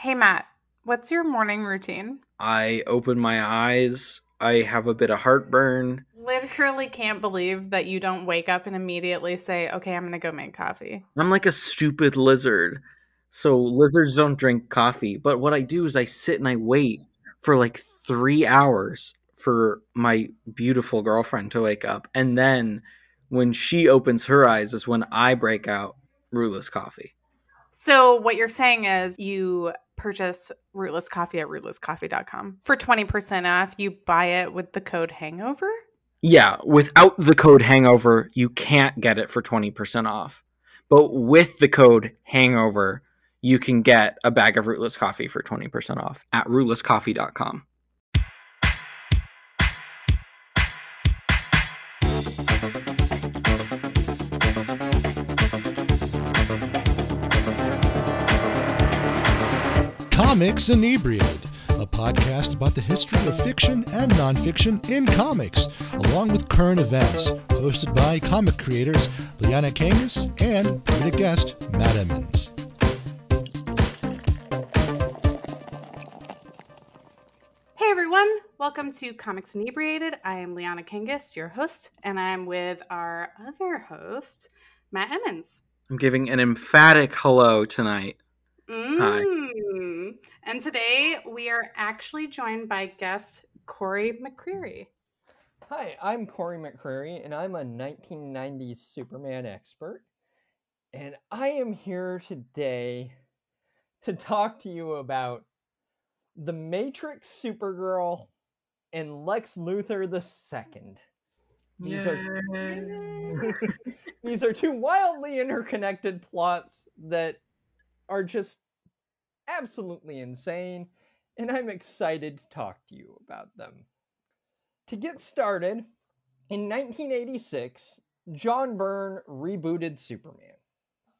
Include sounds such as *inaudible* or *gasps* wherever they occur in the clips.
Hey, Matt, what's your morning routine? I open my eyes. I have a bit of heartburn. Literally can't believe that you don't wake up and immediately say, okay, I'm going to go make coffee. I'm like a stupid lizard. So lizards don't drink coffee. But what I do is I sit and I wait for like three hours for my beautiful girlfriend to wake up. And then when she opens her eyes is when I break out rootless coffee. So, what you're saying is you purchase rootless coffee at rootlesscoffee.com for 20% off. You buy it with the code hangover? Yeah, without the code hangover, you can't get it for 20% off. But with the code hangover, you can get a bag of rootless coffee for 20% off at rootlesscoffee.com. Comics Inebriated, a podcast about the history of fiction and nonfiction in comics, along with current events, hosted by comic creators Liana Kangas and comedic guest Matt Emmons. Hey everyone, welcome to Comics Inebriated. I am Liana Kangas, your host, and I'm with our other host, Matt Emmons. I'm giving an emphatic hello tonight. Mm. And today we are actually joined by guest Corey McCreary. Hi, I'm Corey McCreary, and I'm a 1990s Superman expert. And I am here today to talk to you about The Matrix Supergirl and Lex Luthor II. These are *laughs* these are two wildly interconnected plots that are just absolutely insane, and I'm excited to talk to you about them. To get started, in 1986, John Byrne rebooted Superman,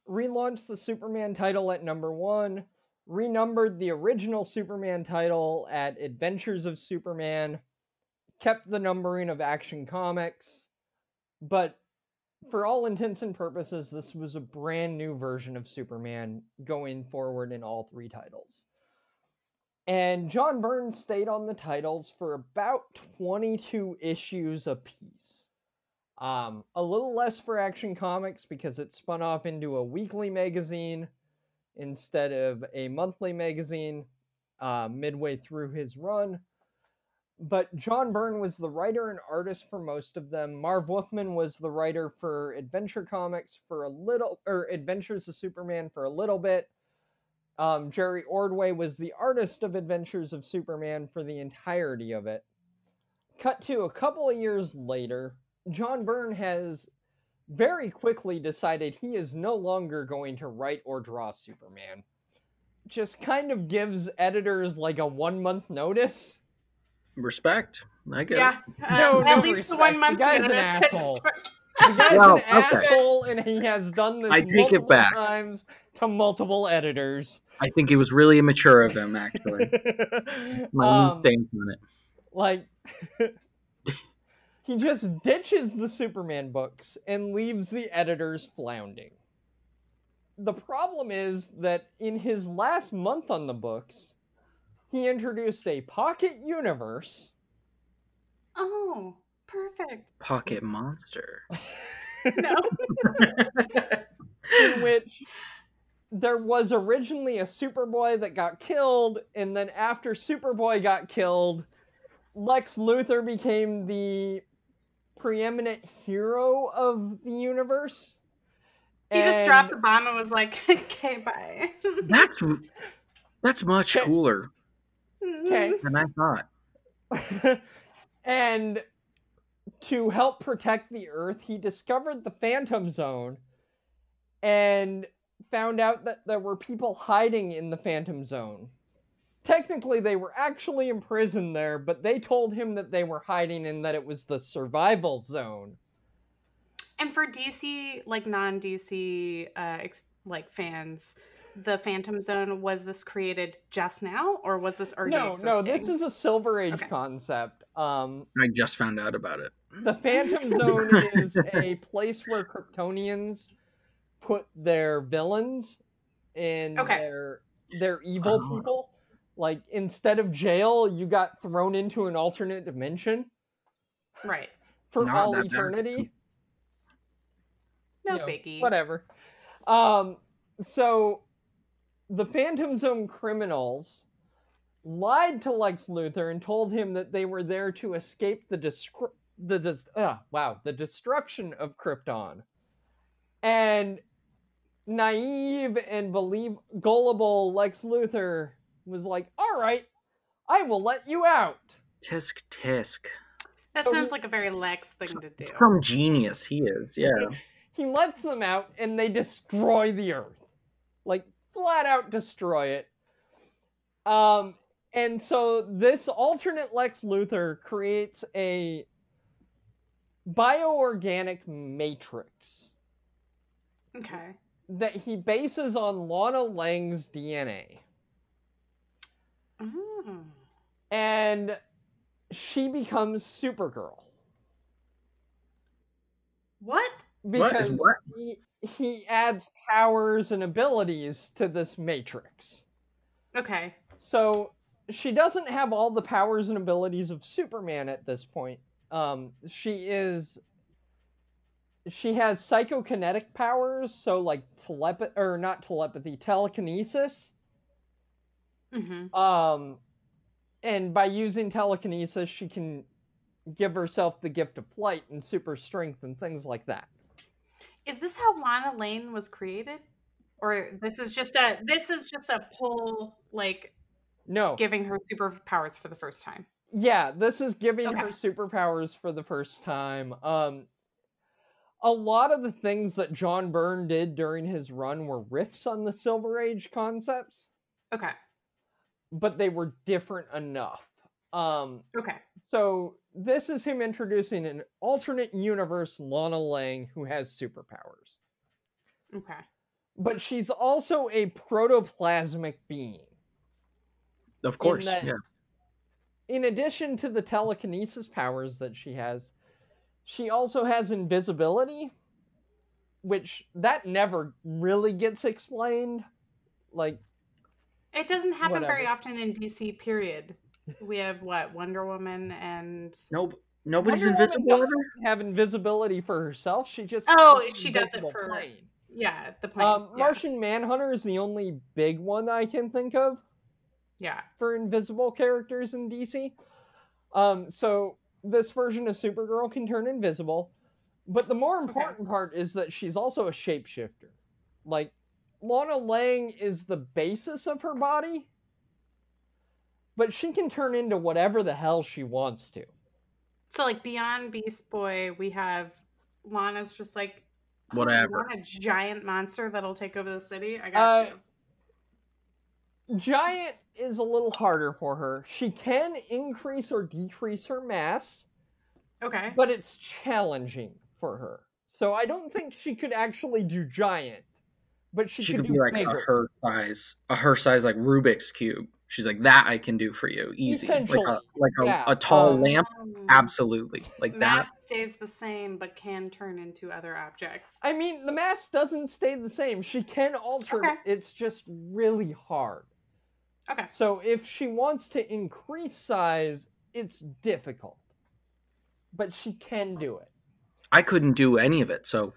relaunched the Superman title at number one, renumbered the original Superman title at Adventures of Superman, kept the numbering of Action Comics, but for all intents and purposes, this was a brand new version of Superman going forward in all three titles. And John Byrne stayed on the titles for about 22 issues apiece. Um, a little less for Action Comics because it spun off into a weekly magazine instead of a monthly magazine uh, midway through his run but John Byrne was the writer and artist for most of them. Marv Wolfman was the writer for Adventure Comics for a little, or Adventures of Superman for a little bit. Um, Jerry Ordway was the artist of Adventures of Superman for the entirety of it. Cut to a couple of years later, John Byrne has very quickly decided he is no longer going to write or draw Superman. Just kind of gives editors like a one month notice respect. I get yeah, *laughs* it. um, No, no at least respect. one month. *laughs* The guy's an asshole. start- The guy's Well, an okay. asshole, and he has done this I take it multiple back. times to multiple editors. I think it was really immature of him, actually. *laughs* My own Um, stance on it. like he just ditches the Superman books and leaves the editors floundering. The problem is that in his last month on the books, he introduced a pocket universe oh, perfect. Pocket monster. *laughs* No. in *laughs* which there was originally a Superboy that got killed, and then after Superboy got killed, Lex Luthor became the preeminent hero of the universe. He just dropped the bomb and was like, *laughs* okay, bye. That's that's much cooler Okay. *laughs* than I thought. and to help protect the Earth, he discovered the Phantom Zone and found out that there were people hiding in the Phantom Zone. Technically, they were actually imprisoned there, but they told him that they were hiding and that it was the survival zone. And for DC, like non DC, uh, ex- like fans, the Phantom Zone was this created just now, or was this already no, existing? no, this is a Silver Age Okay. concept. Um, I just found out about it. The Phantom *laughs* Zone is a place where Kryptonians put their villains and Okay. their they're evil Oh. people. Like instead of jail, you got thrown into an alternate dimension Right. *laughs* for Not all that bad. eternity. No you know, biggie. Whatever. Um, so the Phantom Zone criminals lied to Lex Luthor and told him that they were there to escape the destru- the des- ah, wow the destruction of Krypton, and naive and believe gullible Lex Luthor was like, "All right, I will let you out." Tisk tisk. That So sounds we- like a very Lex thing to do. Some genius he is. Yeah. he lets them out and they destroy the earth like flat out destroy it um and so this alternate lex luthor creates a bioorganic matrix Okay. that he bases on lana lang's dna Oh. and she becomes supergirl What? What is because what? he, he adds powers and abilities to this matrix Okay. So she doesn't have all the powers and abilities of Superman at this point. Um, she is. She has psychokinetic powers, so like telepathy or not telepathy, telekinesis. Mm-hmm. Um, and by using telekinesis, she can give herself the gift of flight and super strength and things like that. Is this how Lana Lang was created? Or this is just a this is just a pull like No, giving her superpowers for the first time. Yeah, this is giving Okay. her superpowers for the first time. Um a lot of the things that John Byrne did during his run were riffs on the Silver Age concepts, Okay. but they were different enough. Um Okay. so this is him introducing an alternate universe Lana Lang who has superpowers. Okay. But she's also a protoplasmic being. Of course. that- yeah. in addition to the telekinesis powers that she has, she also has invisibility, which that never really gets explained. Like, It doesn't happen very often in DC period. We have what, Wonder Woman and Nope. Nobody's Wonder Woman invisible doesn't ever. have invisibility for herself. She just Oh, she does it for- plane. yeah, the plane. Um, yeah. Martian Manhunter is the only big one I can think of. yeah. for invisible characters in DC. Um, so this version of Supergirl can turn invisible, but the more important part is that she's also a shapeshifter. Like Lana Lang is the basis of her body, but she can turn into whatever the hell she wants to. So like beyond Beast Boy, we have Lana's just like "Oh, you Whatever. want a giant monster that'll take over the city. I Uh, got you. Giant is a little harder for her. She can increase or decrease her mass, Okay. but it's challenging for her. So I don't think she could actually do giant, but she, She could, could do be like bigger. a her size, a her size like Rubik's cube. She's like that. I can do for you, easy. Like a like a, yeah. a tall Um, lamp. Absolutely, like that. Mass stays the same, but can turn into other objects. I mean, the mass doesn't stay the same. She can alter Okay. it. It's just really hard. Okay. So if she wants to increase size, it's difficult. But she can do it. I couldn't do any of it, so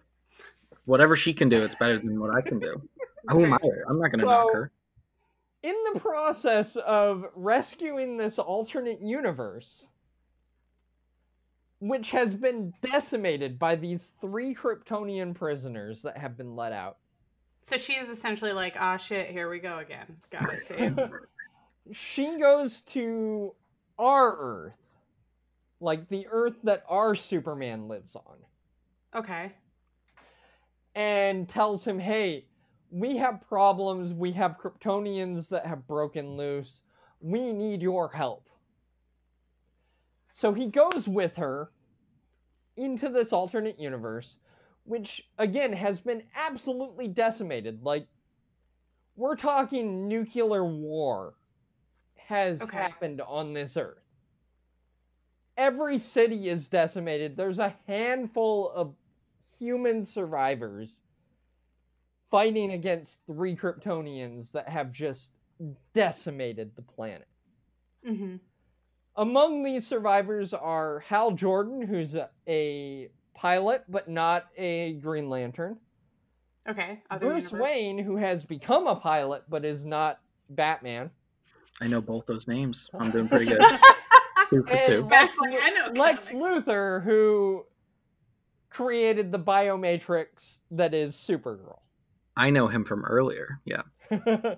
whatever she can do, it's better than what I can do. *laughs* Who am I? I'm not gonna So- knock her. In the process of rescuing this alternate universe, which has been decimated by these three Kryptonian prisoners that have been let out, So she's essentially like, ah, shit, here we go again. Gotta save. *laughs* she goes to our Earth, like the Earth that our Superman lives on, okay. and tells him, hey, we have problems. We have Kryptonians that have broken loose. We need your help. So he goes with her into this alternate universe, which again has been absolutely decimated. Like, we're talking nuclear war has Okay. happened on this earth. Every city is decimated. There's a handful of human survivors fighting against three Kryptonians that have just decimated the planet. hmm Among these survivors are Hal Jordan, who's a, a pilot but not a Green Lantern. Okay. Other Bruce universe. Wayne, who has become a pilot but is not Batman. I know both those names. I'm doing pretty good. *laughs* Two for And two. Lex, Like, I know Lex comics. Luthor, who created the biomatrix that is Supergirl. I know him from earlier. Yeah. *laughs*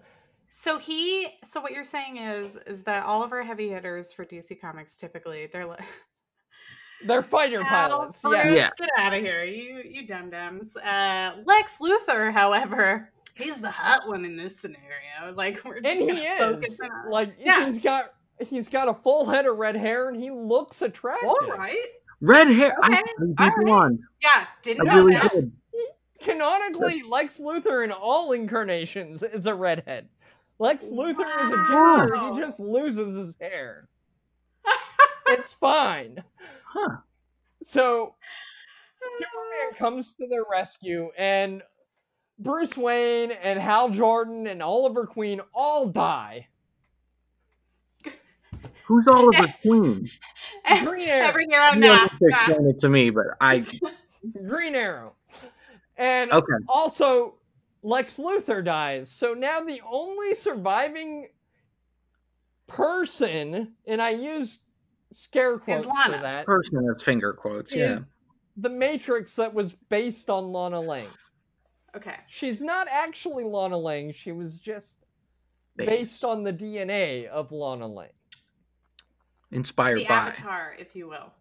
So he. So what you're saying is, is that all of our heavy hitters for DC Comics typically they're like. *laughs* They're fighter Al, pilots. Bruce, Yeah. Yeah. get out of here, you you dum dums. Uh, Lex Luthor, however, he's the hot one in this scenario. Like we're just And he is. on- Like Yeah. he's got he's got a full head of red hair and he looks attractive. all right. Red hair. I, Okay, I deep all right. blonde. Yeah, didn't I know really that. did. Canonically, Lex Luthor in all incarnations is a redhead. Lex Luthor is a Wow. ginger, he just loses his hair. *laughs* it's fine. Huh. So Superman comes to their rescue, and Bruce Wayne and Hal Jordan and Oliver Queen all die. Who's Oliver Queen? Green Arrow. Every hero You now. have to explain it to me, but I. *laughs* Green Arrow. And Okay. also, Lex Luthor dies. So now the only surviving person, and I use scare quotes for Lana. that, Person has finger quotes. Yeah. the Matrix that was based on Lana Lang. Okay. She's not actually Lana Lang. She was just Based. based on the DNA of Lana Lang. Inspired The by. avatar, if you will.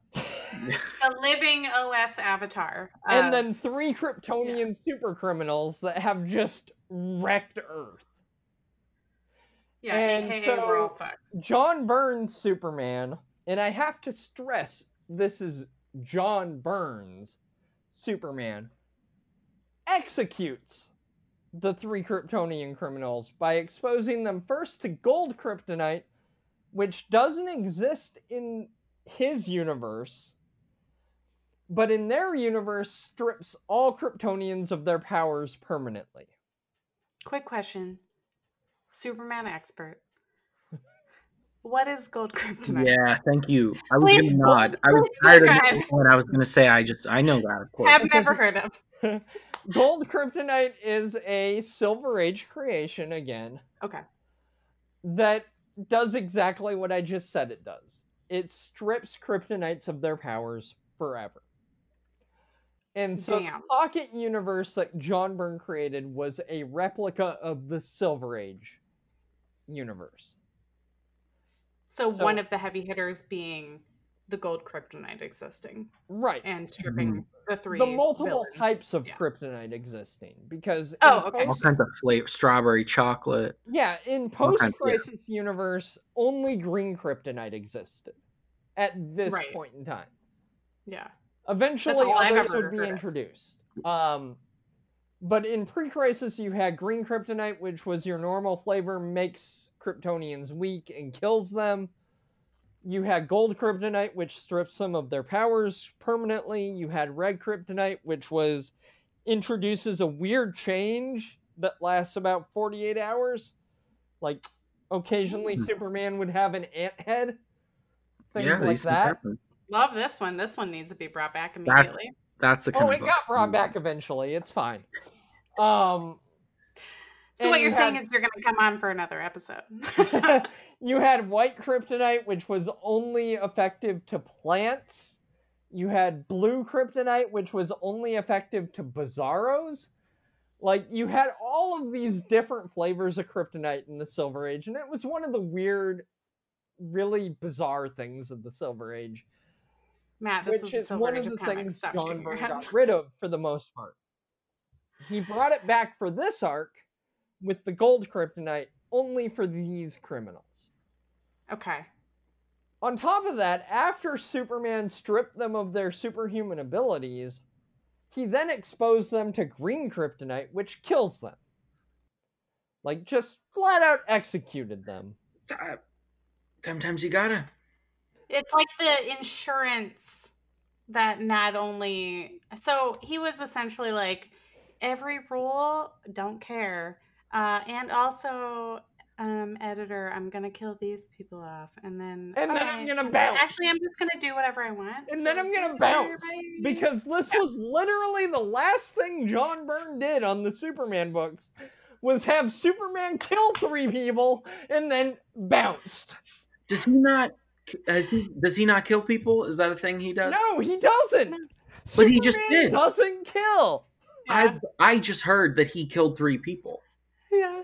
The living OS avatar. and then three Kryptonian super criminals that have just wrecked Earth. yeah, and AKA so- we're all fucked. John Byrne's Superman, and I have to stress this is John Byrne's Superman, executes the three Kryptonian criminals by exposing them first to gold kryptonite, which doesn't exist in his universe, but in their universe strips all Kryptonians of their powers permanently. Quick question. Superman expert. What is gold kryptonite? Yeah, thank you. I was Please, gonna nod. I was tired of describe. knowing what I was gonna say. I just I know that of course. I've never heard of. *laughs* Gold kryptonite is a Silver Age creation again. Okay. that does exactly what I just said it does. It strips kryptonites of their powers forever. And so the pocket universe that John Byrne created was a replica of the Silver Age universe. So, So- one of the heavy hitters being the gold kryptonite existing Right. and stripping mm-hmm. the three. the multiple villains. types of Yeah. kryptonite existing because Oh, okay. All kinds of flavor, strawberry, chocolate. yeah in post kinds, yeah. crisis universe only green kryptonite existed at this Right. point in time Yeah. Eventually, others would be introduced. Um, but in pre-crisis, you had green kryptonite, which was your normal flavor, makes Kryptonians weak and kills them. You had gold kryptonite, which strips some of their powers permanently. You had red kryptonite, which was introduces a weird change that lasts about 48 hours. Like occasionally Hmm. Superman would have an ant head. Things yeah, like that. happen. Love this one. This one needs to be brought back immediately. That's the kind Oh, of it got brought back eventually. It's fine. Um, So, what you're you saying had- is you're going to come on for another episode. *laughs* *laughs* you had white kryptonite, which was only effective to plants. You had blue kryptonite, which was only effective to bizarros. Like you had all of these different flavors of kryptonite in the Silver Age, and it was one of the weird, really bizarre things of the Silver Age. Matt, this which the is silver one of of the things Stop John shaking your Byrne got rid of for the most part. He brought it back for this arc with the gold kryptonite only for these criminals. Okay. On top of that, after Superman stripped them of their superhuman abilities, he then exposed them to green kryptonite, which kills them. Like, just flat out executed them. Uh, Sometimes you gotta. It's like the insurance that not only so he was essentially like every rule don't care uh, and also um, editor, I'm gonna kill these people off, and then And then I'm gonna bounce. Actually, I'm just gonna do whatever I want. And so then I'm gonna bounce later, because this Yeah. was literally the last thing John Byrne did on the Superman books was have Superman kill three people and then bounced. Does he not? Uh, he- does he not kill people? Is that a thing he does? No, he doesn't. No. But he just Superman did. Doesn't kill. Yeah, I I just heard that he killed three people. yeah.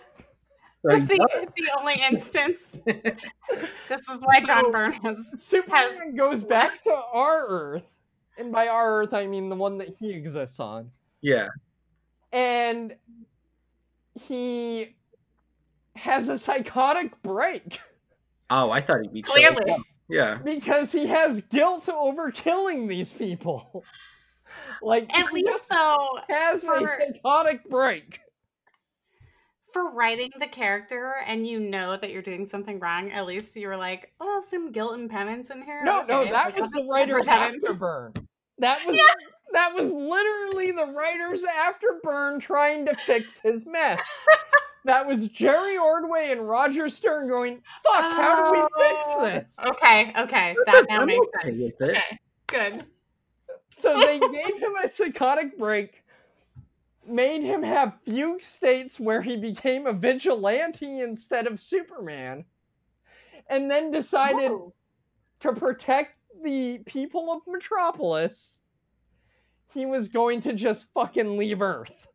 So he That's the, does. the only *laughs* instance. *laughs* this is why John So- Byrne was. Superman goes back to our Earth, and by our Earth I mean the one that he exists on, yeah. and he has a psychotic break Oh, I thought he'd be chilled Clearly. out. Yeah. because he has guilt over killing these people. *laughs* like At least just though, has a for- psychotic break. for writing the character and you know that you're doing something wrong, at least you were like, oh, some guilt and penance in here. No, no, that like, was the writer's pretend. afterburn. That *laughs* was that was literally the writer's afterburn trying to fix his mess. *laughs* that was Jerry Ordway and Roger Stern going, "Fuck, how do we Oh, fix this?" Okay, okay, that now makes okay sense. with. Okay, good. So they gave him a psychotic break, made him have fugue states where he became a vigilante instead of Superman, and then decided Whoa. to protect the people of Metropolis, he was going to just fucking leave Earth.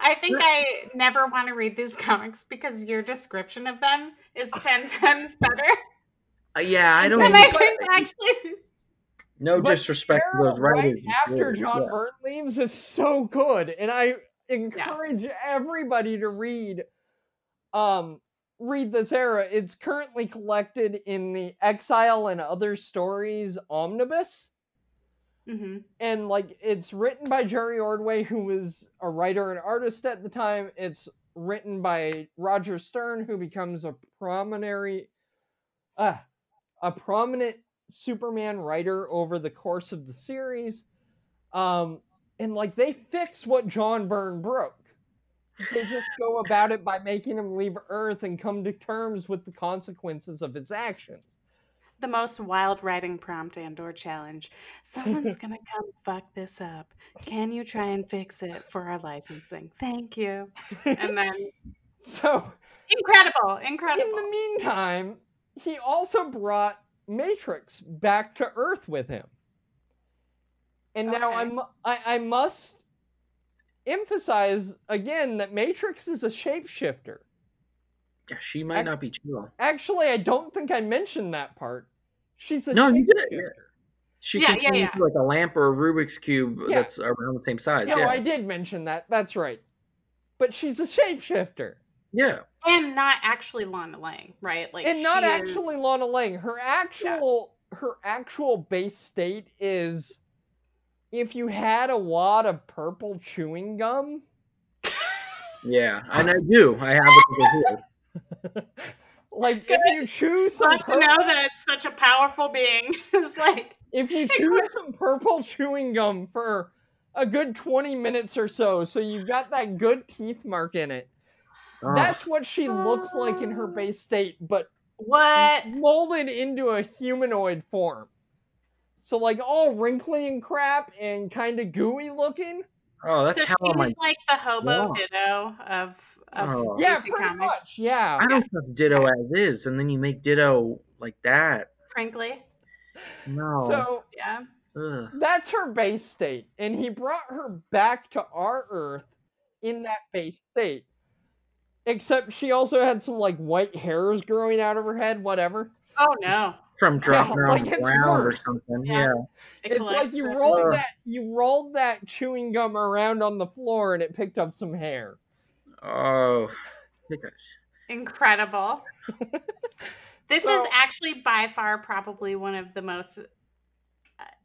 I think I never want to read these *laughs* comics because your description of them is ten *laughs* times better. Uh, yeah, I don't. And I but- think actually, *laughs* no But disrespect to Arrow those writers. Right after Yeah. John Byrne leaves is so good, and I encourage everybody to read, um, read this era. It's currently collected in the Exile and Other Stories omnibus. Hmm and like it's written by Jerry Ordway, who was a writer and artist at the time. It's written by Roger Stern, who becomes a prominent, uh, a prominent Superman writer over the course of the series. Um, and like they fix what John Byrne broke. They just go about it by making him leave Earth and come to terms with the consequences of his actions. The most wild writing prompt and or challenge. Someone's *laughs* gonna come fuck this up. Can you try and fix it for our licensing? Thank you. And then *laughs* so incredible, incredible. in the meantime, he also brought Matrix back to Earth with him. And now Okay. I'm, I, I must emphasize again that Matrix is a shapeshifter. Yeah, she might I- not be chill. Actually, I don't think I mentioned that part. She's a No, you did. shapeshifter. Yeah. She Yeah, can yeah, yeah. like a lamp or a Rubik's cube Yeah. that's around the same size. No, yeah, I did mention that. That's right. But she's a shapeshifter. yeah. And not actually Lana Lang, right? Like and not she is- actually Lana Lang. Her actual her actual base state is if you had a wad of purple chewing gum, Yeah, and I do. I have it over here. *laughs* like if you choose some Glad to know that it's such a powerful being. *laughs* it's like if you choose some purple chewing gum for a good 20 minutes or so, so you've got that good teeth mark in it. Oh, That's what she looks like in her ah. base state, but what? molded into a humanoid form. So like all wrinkly and crap and kind of gooey looking. Oh, that's so she's my. like the hobo Yeah. ditto of of Oh. Yeah, DC pretty Comics. much. Yeah. I don't trust Ditto as is, and then you make Ditto like that. Frankly, No. So yeah. Ugh. that's her base state, and he brought her back to our Earth in that base state. Except she also had some like white hairs growing out of her head. Whatever. Oh no. From *laughs* dropping her like on the it's ground or something. Yeah. Yeah. It it's like you rolled Ugh. that you rolled that chewing gum around on the floor and it picked up some hair. Oh. Gosh. incredible. *laughs* this So- is actually by far probably one of the most uh,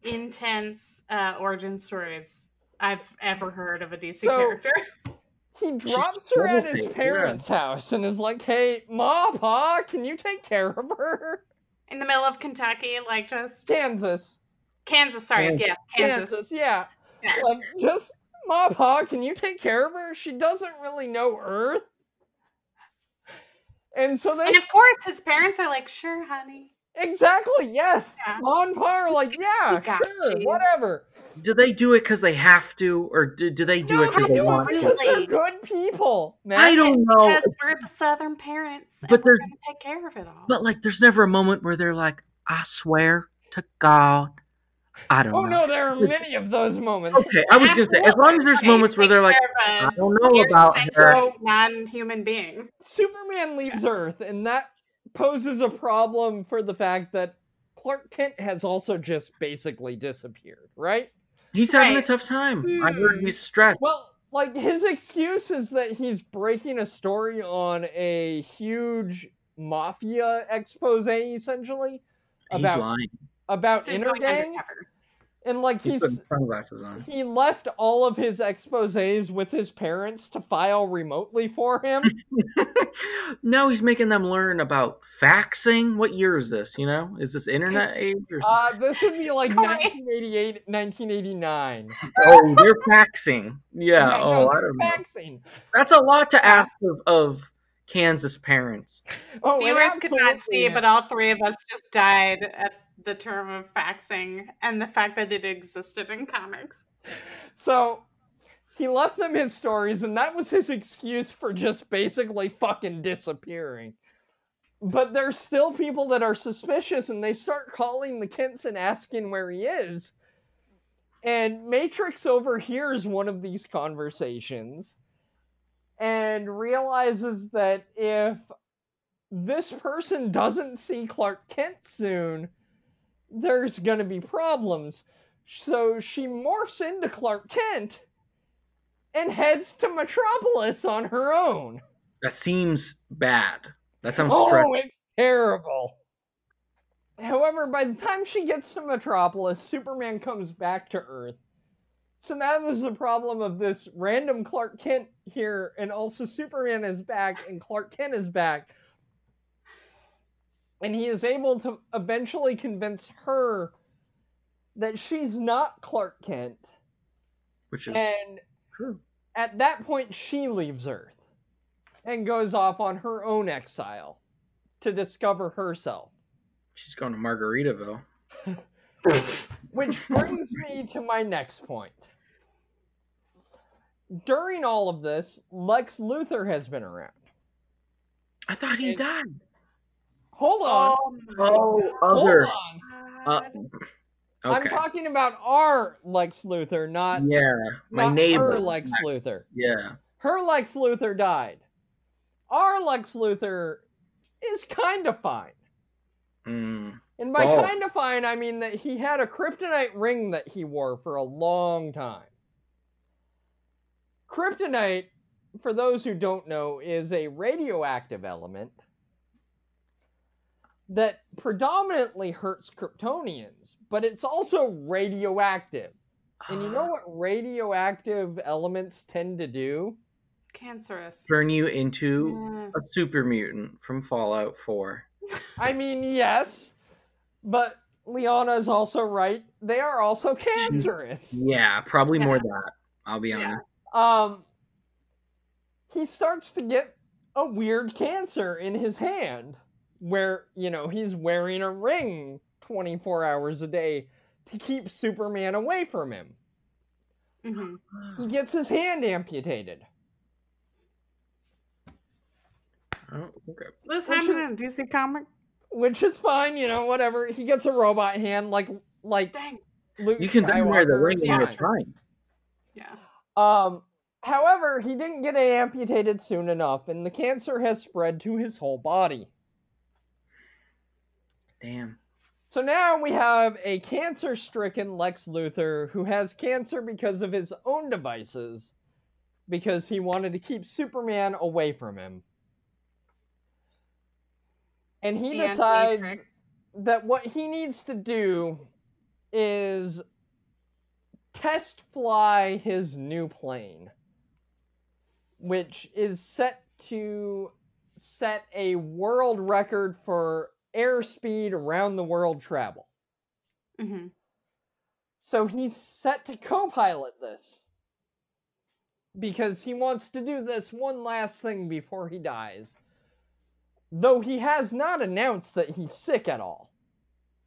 intense uh, origin stories I've ever heard of a DC So- character. *laughs* He drops her at his troubled, yeah. parents' house and is like, "Hey, Ma, Pa, can you take care of her?" In the middle of Kentucky, like just Kansas, Kansas, sorry, Kansas. yeah, Kansas. Kansas, yeah. Yeah. *laughs* Like, just Ma, Pa, can you take care of her? She doesn't really know Earth. And so they And of course, his parents are like, "Sure, honey." Exactly yes Yeah. on par like *laughs* yeah sure you. whatever Do they do it because they have to, or do, do they do no, it because they, they want to? They're Absolutely. good people man I don't know, Because we're the Southern parents, and But we're there's- going to take care of it all. but like, there's never a moment where they're like, "I swear to God, I don't oh know." no there are many of those moments Okay, I was gonna say, as long as there's Okay, moments where they're like, "I don't know about her." sexual non-human being. superman leaves earth and that poses a problem for the fact that clark kent has also just basically disappeared right He's having a tough time. I heard Hmm. he's stressed. Well, like his excuse is that he's breaking a story on a huge mafia expose, essentially He's about lying. about So he's Intergang, undercover. And like He's he's sunglasses on. he left all of his exposés with his parents to file remotely for him. *laughs* now he's making them learn about faxing. What year is this? You know, is this internet age or? Is this... uh, this would be like *laughs* Corey. 1988, 1989. oh, they're faxing. Yeah. Yeah, oh, no, I don't know. faxing. That's a lot to ask of, of Kansas parents. Oh, Viewers could not see, but all three of us just died at the term of faxing and the fact that it existed in comics. So he left them his stories, and that was his excuse for just basically fucking disappearing. But there's still people that are suspicious, and they start calling the Kents and asking where he is. And Matrix overhears one of these conversations and realizes that if this person doesn't see Clark Kent soon, there's gonna be problems. So she morphs into Clark Kent and heads to Metropolis on her own. That seems bad. That sounds oh, stressful. it's terrible. However, by the time she gets to Metropolis, Superman comes back to Earth. So now there's a problem of this random Clark Kent here, and also Superman is back, and Clark Kent is back. And he is able to eventually convince her that she's not Clark Kent. Which is And true. at that point, she leaves Earth and goes off on her own exile to discover herself. She's going to Margaritaville. *laughs* Which brings me to my next point. During all of this, Lex Luthor has been around. I thought he It- died. Hold on. my Oh, hold other. on. Uh, God. I'm talking about our Lex Luthor, not, Yeah, my not neighbor. her Lex Luthor. Yeah. Her Lex Luthor died. Our Lex Luthor is kind of fine. Mm. And by Oh. kind of fine, I mean that he had a kryptonite ring that he wore for a long time. Kryptonite, for those who don't know, is a radioactive element that predominantly hurts Kryptonians, but it's also radioactive. And you know *gasps* what radioactive elements tend to do? Cancerous. Turn you into Yeah. a super mutant from Fallout 4. I mean, yes, but Liana is also right. They are also cancerous. Yeah, probably more Yeah. that. I'll be honest. Yeah. honest. um he starts to get a weird cancer in his hand where you know he's wearing a ring 24 hours a day to keep superman away from him Mhm. he gets his hand amputated Oh, okay. This Which happened is- in a DC comic. which is fine you know whatever he gets a robot hand like like Dang. Luke You can then wear the ring it's when you're trying. Yeah. Um, however, he didn't get it amputated soon enough, and the cancer has spread to his whole body. Damn. So now we have a cancer stricken Lex Luthor who has cancer because of his own devices, because he wanted to keep Superman away from him. And he And decides Matrix. that what he needs to do is test fly his new plane, which is set to set a world record for airspeed around the world travel. Mhm. So he's set to co pilot this because he wants to do this one last thing before he dies. though he has not announced that he's sick at all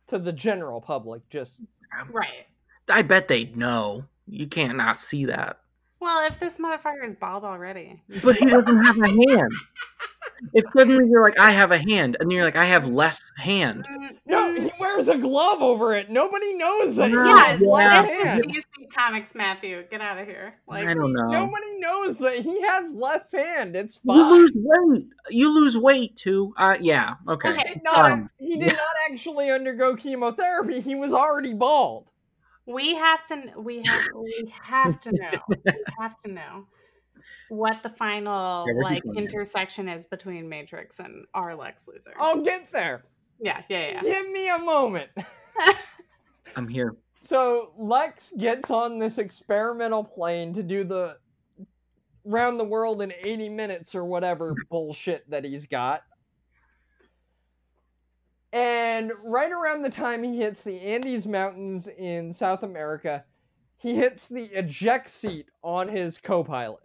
to the general public. Just Right. I bet they'd know. You can't not see that. Well, if this motherfucker is bald already. But he doesn't have a hand. *laughs* If suddenly you're like, I have a hand, and you're like, I have less hand. Mm, no, mm, he wears a glove over it. Nobody knows that. he Yeah, has yeah, left this hand. is DC Comics, Matthew. Get out of here. Like, I don't know. Nobody knows that he has less hand. It's You lose weight. You lose weight too. Uh, yeah. Okay. Okay. He did not, Fine. he did not actually undergo chemotherapy. He was already bald. we have to. We have. We have to know. we have to know what the final Yeah, like intersection is between Matrix and our Lex Luthor. I'll get there. yeah, yeah, yeah. Give me a moment. *laughs* I'm here. So Lex gets on this experimental plane to do the round the world in 80 minutes or whatever *laughs* bullshit that he's got. And right around the time he hits the Andes Mountains in South America, he hits the eject seat on his co pilot.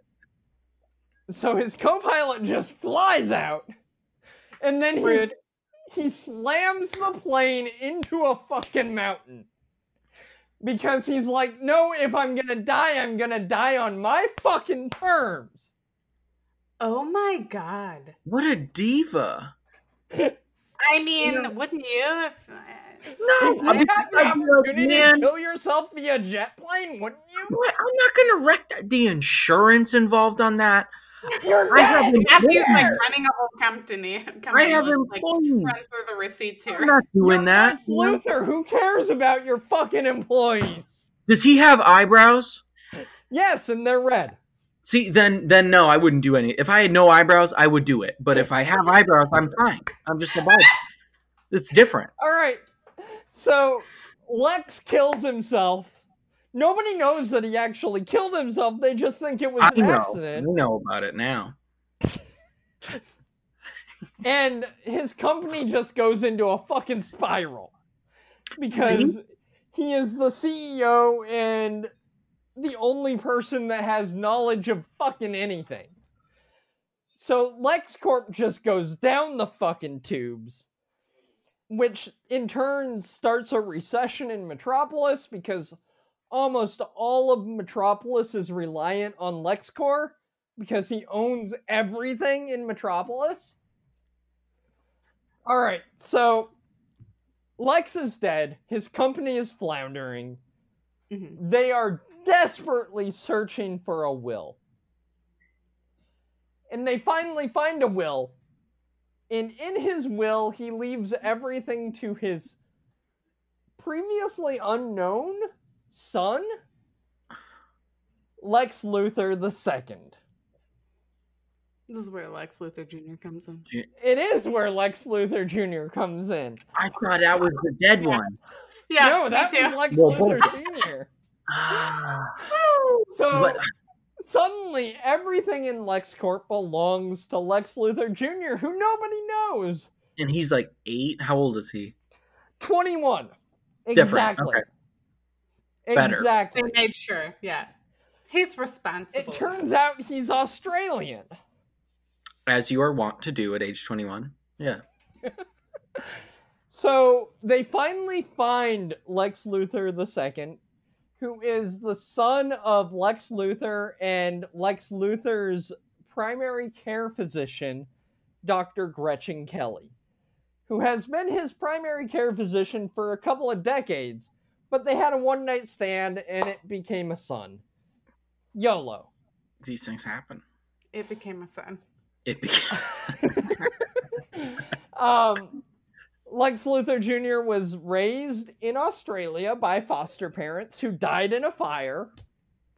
So his co pilot just flies out. And then he, Rude. he slams the plane into a fucking mountain. Because he's like, no, if I'm gonna die, I'm gonna die on my fucking terms. Oh my god. What a diva. I mean, Yeah. wouldn't you? If, uh, No, If I'd you had the opportunity man, to kill yourself via jet plane, wouldn't you? I'm not gonna wreck that. The insurance involved on that. You're I have dead. Matthew's like running a whole company. I have like, like, employees. run through the receipts I'm here. not doing You're that. Lex Luthor, who cares about your fucking employees? Does he have eyebrows? Yes, and they're red. See, then then no, I wouldn't do any. If I had no eyebrows, I would do it. But if I have eyebrows, I'm fine. I'm just a bald. It's different. All right. So Lex kills himself. Nobody knows that he actually killed himself. They just think it was I an know. accident. We know about it now. *laughs* And his company just goes into a fucking spiral. Because he is the CEO and the only person that has knowledge of fucking anything. So LexCorp just goes down the fucking tubes, which in turn starts a recession in Metropolis because almost all of Metropolis is reliant on LexCorp because he owns everything in Metropolis. All right, so Lex is dead. His company is floundering. Mhm. They are desperately searching for a will. And they finally find a will. And in his will, he leaves everything to his previously unknown son, Lex Luthor the second. This is where Lex Luthor Jr. comes in. It is where Lex Luthor Jr. comes in. I thought that was the dead one. Yeah, no, me that too. was Lex Well, Luthor both- Jr. Ah, So but suddenly everything in LexCorp belongs to Lex Luthor Jr., who nobody knows. and he's like eight. How old is he? 21. Different, Exactly. okay. Better. Exactly. They made sure. Yeah, he's responsible. It turns out he's Australian. As you are wont to do at age twenty-one. Yeah. *laughs* So they finally find Lex Luthor II, who is the son of Lex Luthor and Lex Luthor's primary care physician, Dr. Gretchen Kelly, who has been his primary care physician for a couple of decades, but they had a one night stand and it became a son. YOLO. These things happen. It became a son. It became. *laughs* um, Lex Luthor Jr. was raised in Australia by foster parents who died in a fire.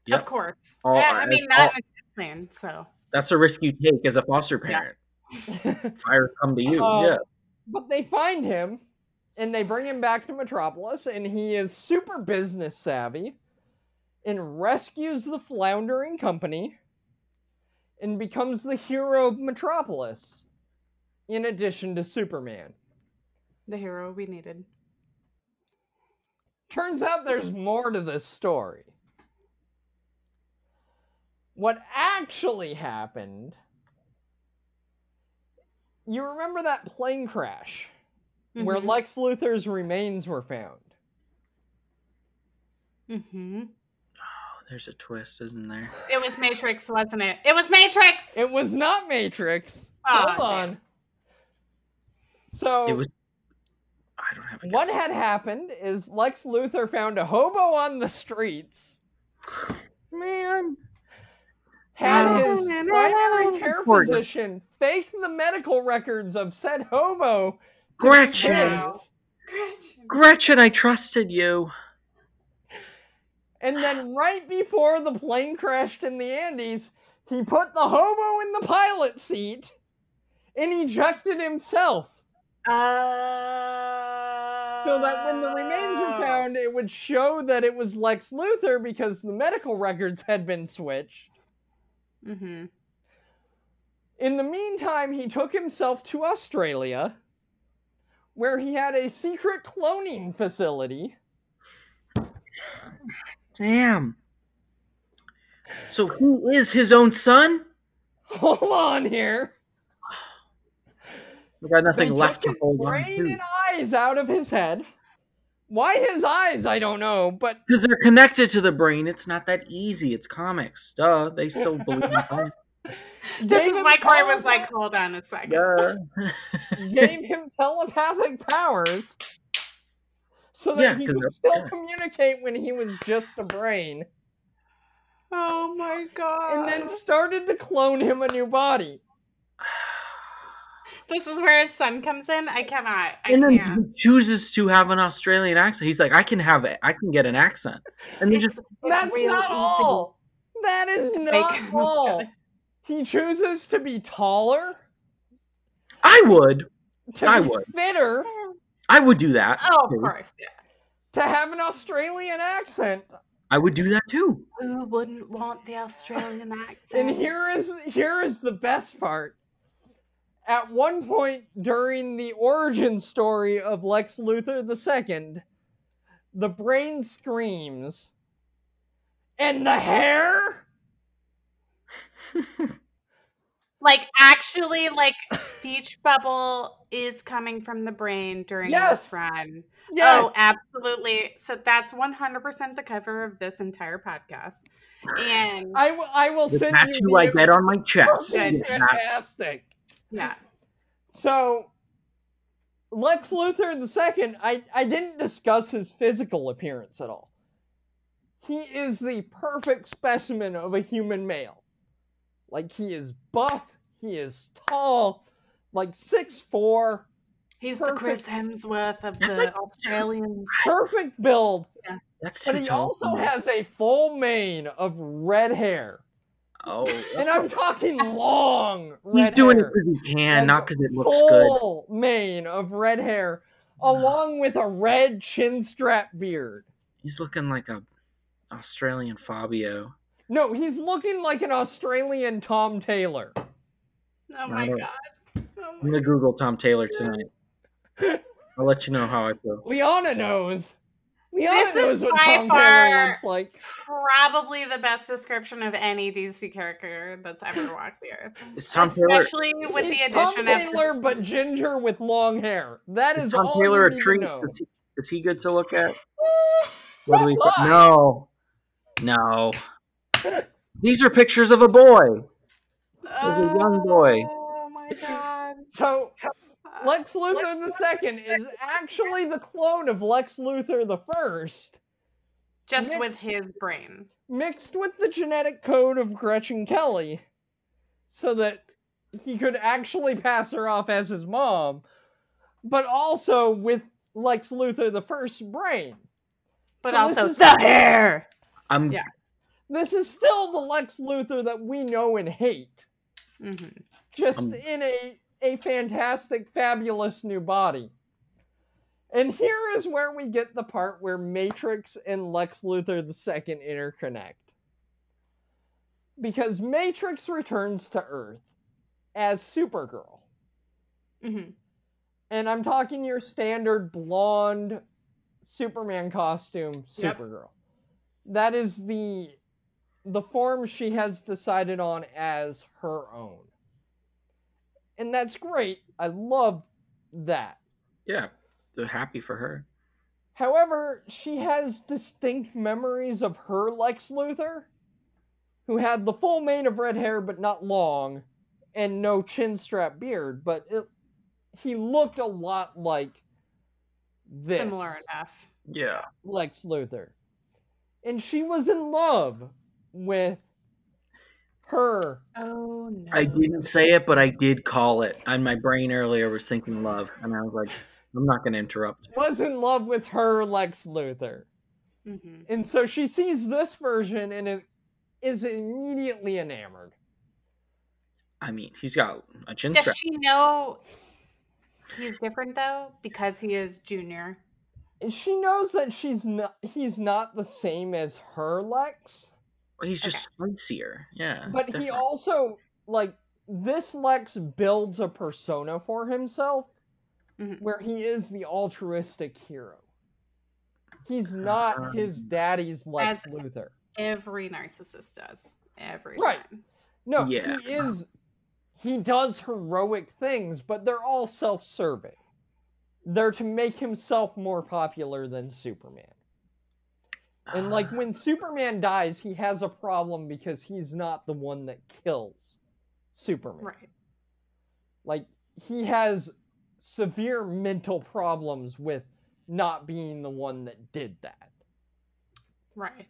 Yep. Of course. All- I, I mean, not in a plan. So That's a risk you take as a foster Yeah. parent. *laughs* Fires come to you. Um, yeah. But they find him and they bring him back to Metropolis, and he is super business savvy and rescues the floundering company and becomes the hero of Metropolis, in addition to Superman. the hero we needed. Turns out there's more to this story. What actually happened you remember that plane crash where Mhm. Lex Luthor's remains were found? Mhm. Oh, there's a twist, isn't there? It was Matrix, wasn't it? It was Matrix. It was not Matrix. Aw, Hold on. damn. So It was. I don't have a what had happened is Lex Luthor found a hobo on the streets, *sighs* Man. had Oh. his primary care Poor physician fake the medical records of said hobo. To be Gretchen. his, Gretchen. Gretchen, I trusted you. And then right before the plane crashed in the Andes, he put the hobo in the pilot seat and ejected himself. Uh, So that when the remains were found, it would show that it was Lex Luthor because the medical records had been switched. Mm-hmm. In the meantime, he took himself to Australia, where he had a secret cloning facility. Damn. So who is his own son? Hold on here. We got nothing They left to hold on brain and eyes out of his head. Why his eyes? I don't know, but Because they're connected to the brain. It's not that easy. It's comics. Duh. They still believe in. *laughs* This is him why Corey was like, "Hold on a second. Duh. *laughs* gave him telepathic powers so that Yeah, he 'cause could still yeah. communicate when he was just a brain, Oh my god! and then started to clone him a new body. *sighs* this is where his son comes in. I cannot. I and then can't. he chooses to have an Australian accent. He's like, I can have it. I can get an accent. And then It's, just that's not easy all. That is not *laughs* make all. Australian- He chooses to be taller, I would. to I be would. fitter, I would do that. Oh, of too. course, yeah. to have an Australian accent. I would do that too. Who wouldn't want the Australian accent? And here is here is the best part. At one point during the origin story of Lex Luthor II, the brain screams, and the hair. *laughs* like actually, like speech bubble is coming from the brain during Yes. this run. Oh, yes, Oh, absolutely. So that's one hundred percent the cover of this entire podcast. And I, w- I will The send tattoo you I the get on my chest. *laughs* Good. Fantastic. yeah, So, Lex Luthor II, I, I didn't discuss his physical appearance at all. He is the perfect specimen of a human male. Like, he is buff, he is tall, like six four. he's the Chris Hemsworth of the like- Australians. perfect build, That's but too he tall. also for me. has a full mane of red hair. Oh, And I'm talking long red he's doing hair. it because he can, Like, not because it looks good. full mane of red hair, along with a red chin strap beard. He's looking like a Australian Fabio. No, he's looking like an Australian Tom Taylor. Oh my god. Oh I'm gonna Google Tom Taylor tonight. *laughs* I'll let you know how I feel. Liana knows. Liana This knows is what by Tom far- Taylor looks like. Probably the best description of any DC character that's ever *laughs* walked the earth. Is Tom Taylor Especially with He's the addition Tom of Taylor, but ginger with long hair. That is, is Tom all Taylor a need treat? Is he, is he good to look at? *laughs* What do we? No, no. These are pictures of a boy. a young boy. Oh my god. So uh, Lex Luthor the second is actually the clone of Lex Luthor the first, Just Mixed- with his brain. mixed with the genetic code of Gretchen Kelly, so that he could actually pass her off as his mom, but also with Lex Luthor the first brain. But So also this the hair. I'm. Yeah. This is still the Lex Luthor that we know and hate, hmm just Um, in a a fantastic, fabulous new body. And here is where we get the part where Matrix and Lex Luthor II interconnect. Because Matrix returns to Earth as Supergirl. hmm And I'm talking your standard blonde Superman costume Yep. Supergirl. That is the the form she has decided on as her own. And that's great I love that. Yeah, they're happy for her. However, she has distinct memories of her Lex Luthor, who had the full mane of red hair but not long, and no chin strap beard, but it, he looked a lot like this Similar enough. Yeah. Lex Luthor. And she was in love with her. Oh no. I didn't say it, but I did call it. And my brain earlier was thinking love, and I was like, I'm not going to interrupt. Was in love with her Lex Luthor. hmm And so she sees this version and it is immediately enamored. I mean, he's got a chin Does strap. she know he's different though because he is junior? And she knows that she's not he's not the same as her Lex, He's just spicier. Yeah. but he also like this Lex builds a persona for himself Mhm. where he is the altruistic hero. He's not his Um, daddy's Lex As- Luthor. Every narcissist does. Every Right. time. No, Yeah. he is he does heroic things, but they're all self-serving. They're to make himself more popular than Superman. And like when Superman dies, he has a problem because he's not the one that kills Superman. Right. Like he has severe mental problems with not being the one that did that. Right.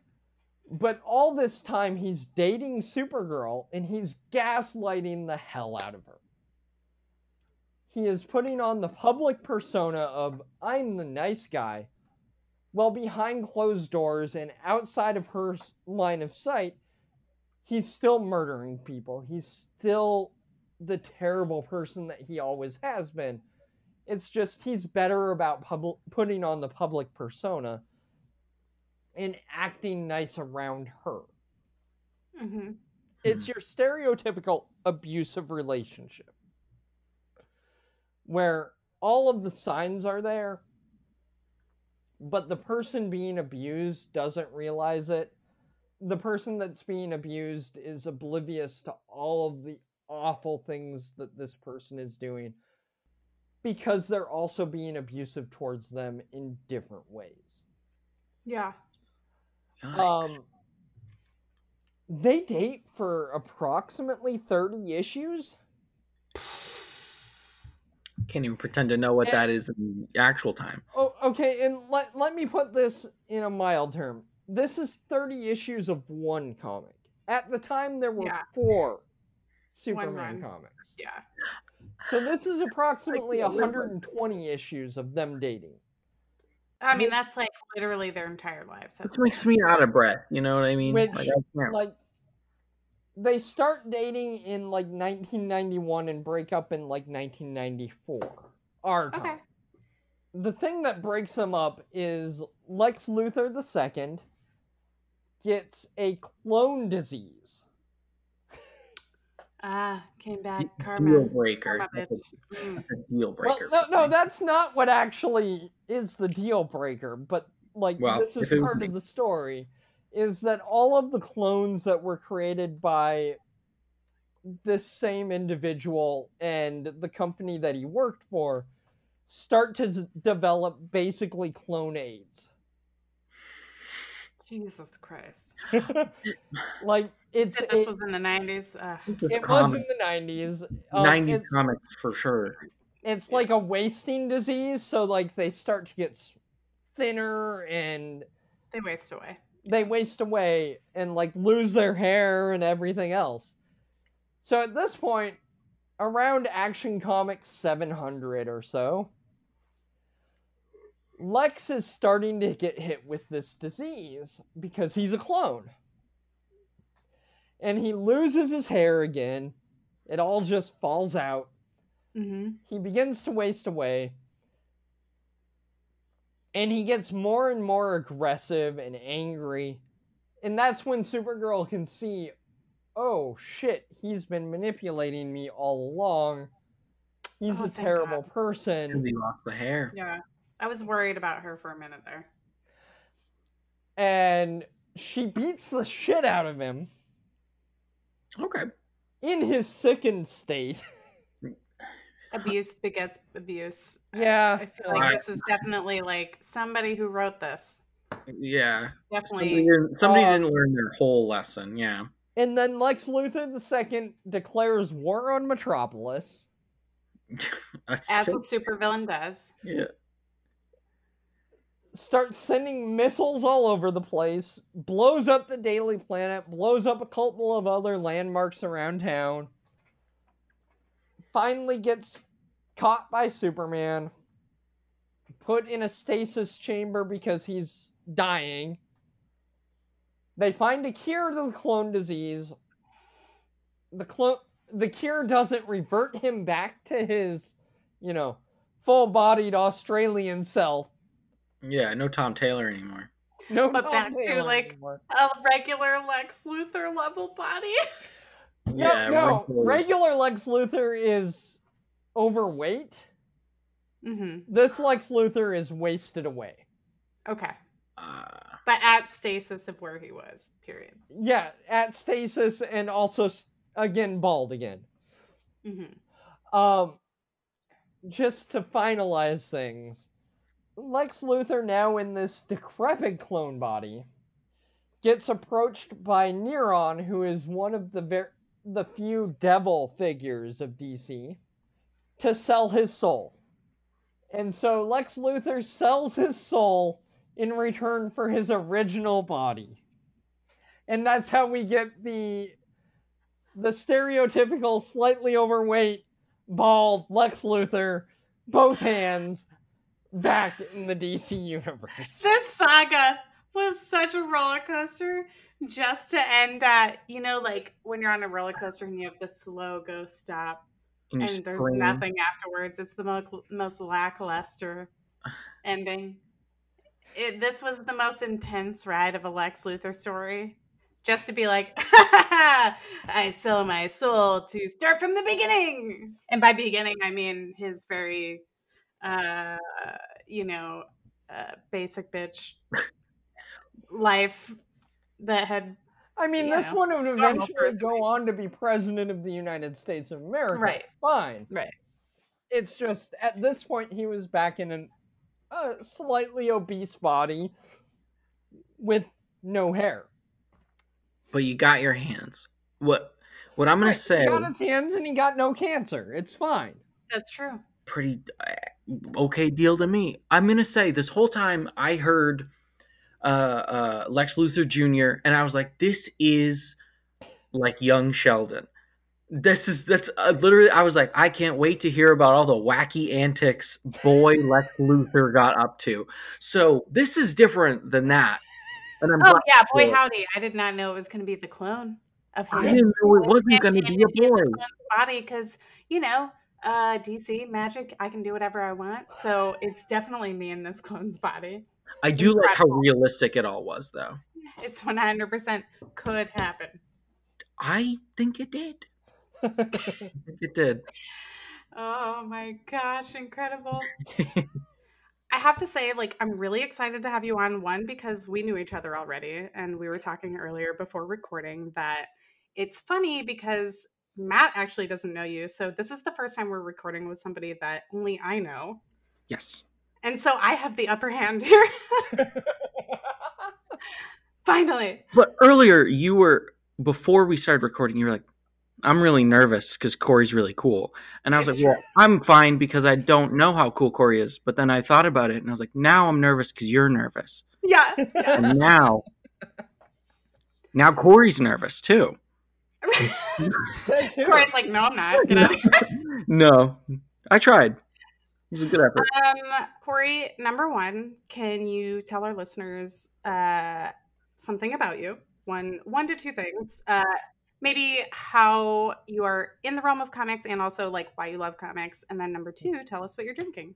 But all this time he's dating Supergirl and he's gaslighting the hell out of her. He is putting on the public persona of I'm the nice guy, while behind closed doors and outside of her line of sight, he's still murdering people. He's still the terrible person that he always has been. It's just he's better about pub- putting on the public persona and acting nice around her. hmm It's your stereotypical abusive relationship where all of the signs are there, but the person being abused doesn't realize it. The person that's being abused is oblivious to all of the awful things that this person is doing because they're also being abusive towards them in different ways. Yeah. yikes. Um, they date for approximately 30 issues. Can't even pretend to know what and- that is in actual time. Oh, okay, and let, let me put this in a mild term. This is 30 issues of one comic. At the time, there were Yeah. four *laughs* Superman comics. Yeah. So this is approximately *laughs* can't live 120 issues of them dating. I mean, that's like literally their entire lives. This makes me out of breath. You know what I mean? Which, Like, I Like, they start dating in like 1991 and break up in like 1994. Our time. Okay. The thing that breaks them up is Lex Luthor II gets a clone disease. Ah, came back. deal breaker. Karma, That's a. Mm. that's a deal Well, no, no, that's not what actually is the deal breaker, but like Well, this is if it was part of the story is that all of the clones that were created by this same individual and the company that he worked for start to s- develop basically clone AIDS. Jesus Christ. *laughs* like it's this it- was in the 90s. Uh, This is It was common. in the nineties. 90 comics for sure. It's like a wasting disease, so like they start to get thinner and they waste away. they waste away and like lose their hair and everything else. So at this point, around Action Comics 700 or so, Lex is starting to get hit with this disease because he's a clone. And he loses his hair again. It all just falls out. hmm He begins to waste away. And he gets more and more aggressive and angry. And that's when Supergirl can see oh shit, he's been manipulating me all along. He's Oh, a thank terrible God. person. Because he lost the hair. Yeah. I was worried about her for a minute there. And she beats the shit out of him Okay. in his sickened state. *laughs* abuse begets abuse. Yeah, I feel like Right. this is definitely like somebody who wrote this. Yeah. Somebody, Definitely. didn't, somebody Uh, didn't learn their whole lesson. Yeah. And then Lex Luthor II declares war on Metropolis. *laughs* As so- a supervillain does. yeah. starts sending missiles all over the place, blows up the Daily Planet, blows up a couple of other landmarks around town, finally gets caught by Superman, put in a stasis chamber because he's dying. They find a cure to the clone disease. The clone the cure doesn't revert him back to his, you know, full-bodied Australian self. Yeah. No Tom Taylor anymore. No, But Tom back to, like, anymore. A regular Lex Luthor level body. *laughs* no, yeah. no. regular- Regular Lex Luthor is overweight. hmm This Lex Luthor is wasted away. Okay. Uh, But at stasis of where he was, period. Yeah, at stasis and also again bald again. hmm Um, just to finalize things, Lex Luthor, now in this decrepit clone body, gets approached by Neron, who is one of the ver- the few devil figures of DC, to sell his soul. And so Lex Luthor sells his soul in return for his original body. And that's how we get the the stereotypical slightly overweight bald Lex Luthor, both hands, back in the DC universe. This saga was such a roller coaster just to end at, you know, like when you're on a roller coaster and you have the slow go stop and and there's nothing afterwards. It's the mo- most lackluster ending. It, this was the most intense ride of a Lex Luthor story. Just to be like, *laughs* I sell my soul to start from the beginning. And by beginning, I mean his very, uh, you know, uh, basic bitch *laughs* life that had, I mean, this know, one would eventually go on to be president of the United States of America. Right. Fine. right. It's just at this point he was back in an, a slightly obese body with no hair. but you got your hands. What? What I'm gonna Right, say? He got his hands and he got no cancer. It's fine. That's true. pretty uh, okay deal to me. I'm gonna say this whole time I heard uh, uh, Lex Luthor Jr. and I was like, this is like young Sheldon. This is that's uh, literally. I was like, I can't wait to hear about all the wacky antics boy *laughs* Lex Luthor got up to. So this is different than that. And I'm Oh, yeah. Boy, howdy. I did not know it was going to be the clone of him. I didn't know it wasn't going to be a boy. clone's body because you know uh dc magic i can do whatever i want so it's definitely me in this clone's body I do like how realistic it all was, though. it's 100% could happen I think it did. It did. oh my gosh incredible i have to say like i'm really excited to have you on one because we knew each other already and we were talking earlier before recording that it's funny because matt actually doesn't know you so this is the first time we're recording with somebody that only i know Yes. And so I have the upper hand here. *laughs* Finally. But earlier, you were before we started recording. You were like, "I'm really nervous because Corey's really cool," and I was It's like, "Well, I'm fine because I don't know how cool Corey is." But then I thought about it, and I was like, "Now I'm nervous because you're nervous, Yeah. yeah. and *laughs* now, now Corey's nervous too." *laughs* Corey's like, no, I'm not. Get out. *laughs* No, I tried. It was a good effort. Um, Corey, number one, can you tell our listeners uh, something about you? One, one to two things. Uh, maybe how you are in the realm of comics, and also like why you love comics. And then number two, tell us what you're drinking.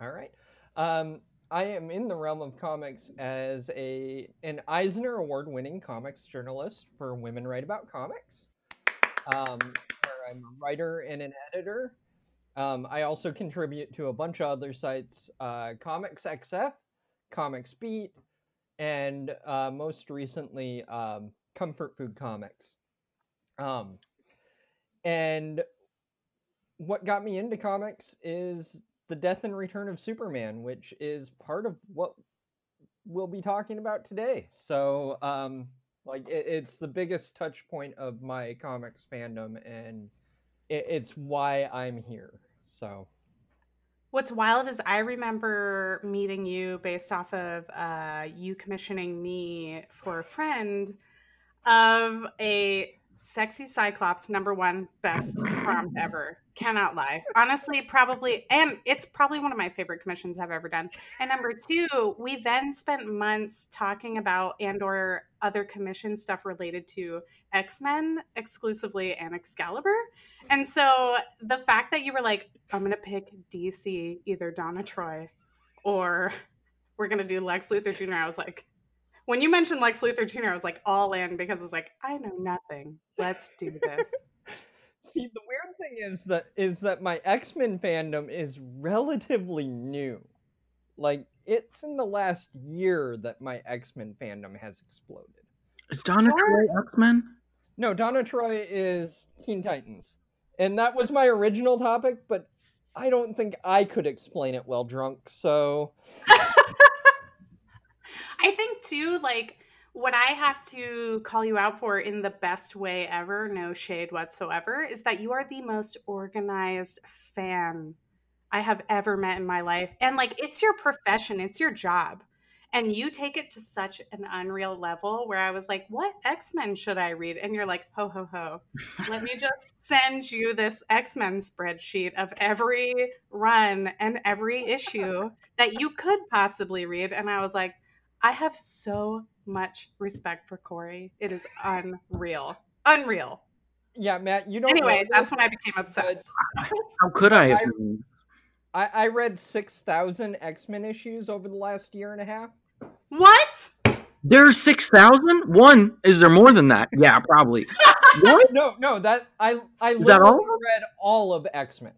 All right. Um, I am in the realm of comics as a an Eisner Award-winning comics journalist for Women Write About Comics. Um, where I'm a writer and an editor. Um, I also contribute to a bunch of other sites, uh, Comics XF, Comics Beat, and uh, most recently, um, Comfort Food Comics. Um, and what got me into comics is the death and return of Superman, which is part of what we'll be talking about today. So, um, like, it, it's the biggest touch point of my comics fandom, and it, it's why I'm here. So, What's wild is I remember meeting you based off of uh, you commissioning me for a friend of a sexy Cyclops number one best prompt ever. Cannot lie. Honestly, probably, and it's probably one of my favorite commissions I've ever done. And number two, we then spent months talking about and or other commission stuff related to X Men exclusively and Excalibur. And so the fact that you were like, I'm gonna pick DC, either Donna Troy or we're gonna do Lex Luthor Jr. I was like, when you mentioned Lex Luthor Jr., I was like all in because it's like, I know nothing. Let's do this. *laughs* See, the weird thing is that is that my X-Men fandom is relatively new. Like it's in the last year that my X-Men fandom has exploded. Is Donna What? Troy X Men? No, Donna Troy is Teen Titans. And that was my original topic, but I don't think I could explain it well drunk, so *laughs* I think too, like what I have to call you out for in the best way ever, no shade whatsoever, is that you are the most organized fan I have ever met in my life. And like it's your profession, it's your job. And you take it to such an unreal level where I was like, what X Men should I read? And you're like, ho, ho, ho. Let me just send you this X Men spreadsheet of every run and every issue that you could possibly read. And I was like, I have so much respect for Corey. It is unreal. Unreal. yeah, Matt, you don't Anyway, know that's when I became obsessed. *laughs* How could I have? I- I, I read six thousand X-Men issues over the last year and a half. What? There's six thousand. One is there more than that? Yeah, probably. *laughs* what? No, no, that I I Is that all? read all of X-Men.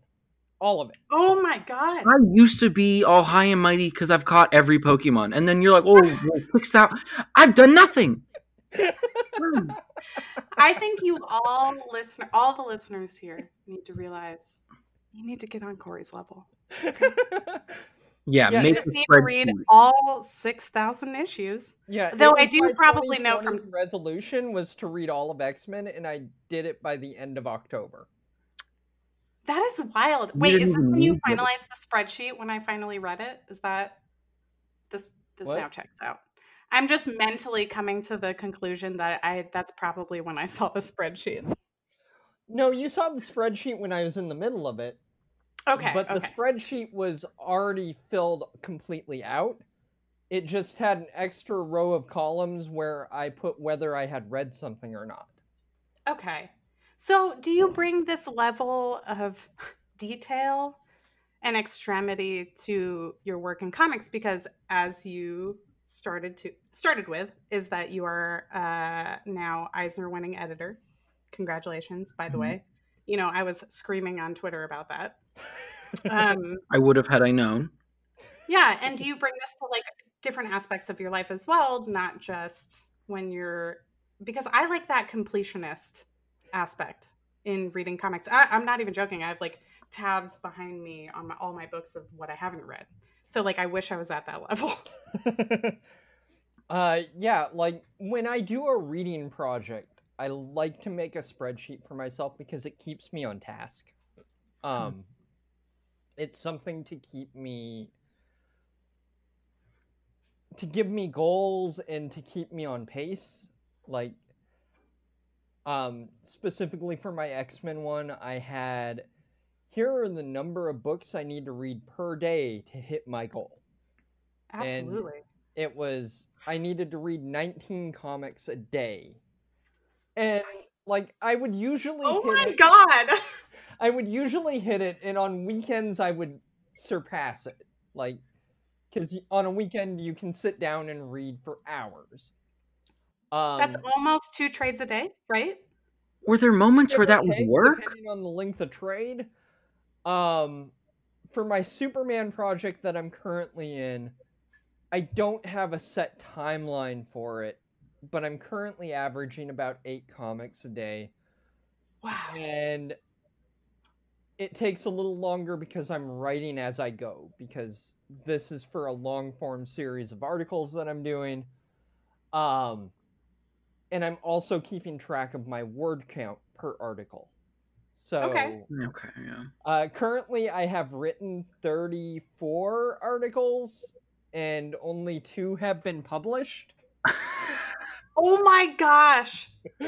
All of it. Oh my god. I used to be all high and mighty because I've caught every Pokemon, and then you're like, oh, *laughs* well, six thousand. I've done nothing. *laughs* I think you all listener all the listeners here need to realize you need to get on Corey's level. *laughs* Yeah, Yeah, make You just need to read all six thousand issues. yeah. Though I do probably know from- resolution was to read all of X-Men, and I did it by the end of October. That is wild. Wait, is this when you finalized the spreadsheet when I finally read it? Is that this this What? now checks out. I'm just mentally coming to the conclusion that I that's probably when I saw the spreadsheet. No, you saw the spreadsheet when I was in the middle of it. Okay. But the spreadsheet was already filled completely out. It just had an extra row of columns where I put whether I had read something or not. Okay. So, do you bring this level of *laughs* detail and extremity to your work in comics because as you started to started with is that you are uh, now Eisner winning editor. Congratulations, by the Mhm. way. You know, I was screaming on Twitter about that. *laughs* Um, I would have had I known. yeah, and do you bring this to like different aspects of your life as well, not just when you're because I like that completionist aspect in reading comics. I, I'm not even joking. I have like tabs behind me on my, all my books of what I haven't read. So like I wish I was at that *laughs* level. uh yeah, like when I do a reading project, I like to make a spreadsheet for myself because it keeps me on task. Um it's something to keep me to give me goals and to keep me on pace. Like um specifically for my X-Men one, I had here are the number of books I need to read per day to hit my goal Absolutely. it was I needed to read 19 comics a day. And like I would usually oh my it, god. *laughs* I would usually hit it and on weekends I would surpass it. Like cuz on a weekend you can sit down and read for hours. Um That's almost two trades a day, right? Were there moments where that would work? depending on the length of trade. Um, for my Superman project that I'm currently in, I don't have a set timeline for it, but I'm currently averaging about eight comics a day, Wow. and it takes a little longer because I'm writing as I go because this is for a long form series of articles that I'm doing. Um and I'm also keeping track of my word count per article. So Okay. Okay, yeah. uh, currently I have written 34 articles and only two have been published. *laughs* Oh my gosh. *laughs*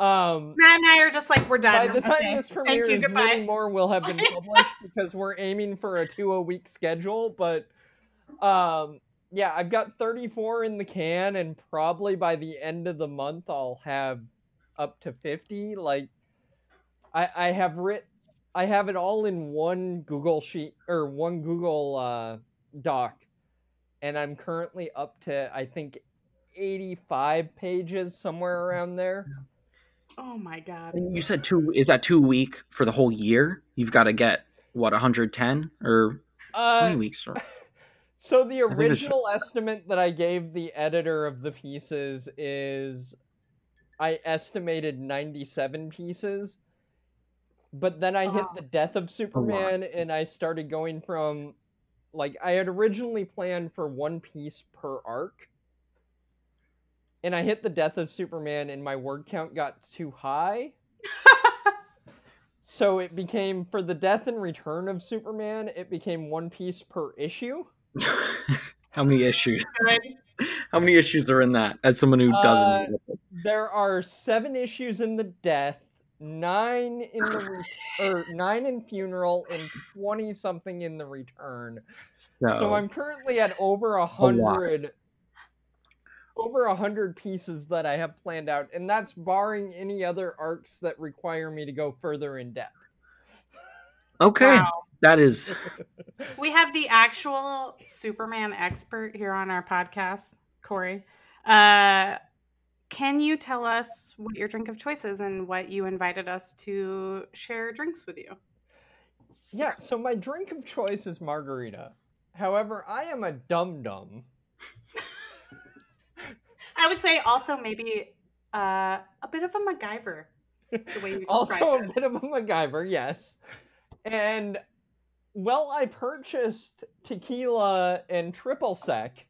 um Matt and I are just like, we're done. by done. the time Okay. this *laughs* Thank premieres, you. many more will have been published because we're aiming for a two a week schedule. But um, yeah, I've got 34 in the can, and probably by the end of the month, I'll have up to 50. Like, I I have writ, I have it all in one Google sheet or one Google uh, Doc, and I'm currently up to I think 85 pages somewhere around there. Oh my god. You said two. Is that two week for the whole year? You've got to get what 110 or how Uh, many weeks? Or, *laughs* So the original estimate that I gave the editor of the pieces is I estimated 97 pieces. But then I hit the death of Superman and I started going from like I had originally planned for one piece per arc. And I hit the death of Superman and my word count got too high. *laughs* So it became for the death and return of Superman, it became one piece per issue. *laughs* how many issues? *laughs* How many issues are in that? As someone who Uh, doesn't. There are seven issues in the death, nine in the re- or *sighs* nine in funeral, and twenty something in the return. so, So I'm currently at over a hundred, over a hundred pieces that I have planned out, and that's barring any other arcs that require me to go further in depth. okay, Wow. That is *laughs* We have the actual Superman expert here on our podcast, Corey. Uh, can you tell us what your drink of choice is and what you invited us to share drinks with you? Yeah. So my drink of choice is margarita. However, I am a dum dum. *laughs* I would say also maybe uh, a bit of a MacGyver. The way you *laughs* also a it. bit of a MacGyver, yes. And well, I purchased tequila and triple sec.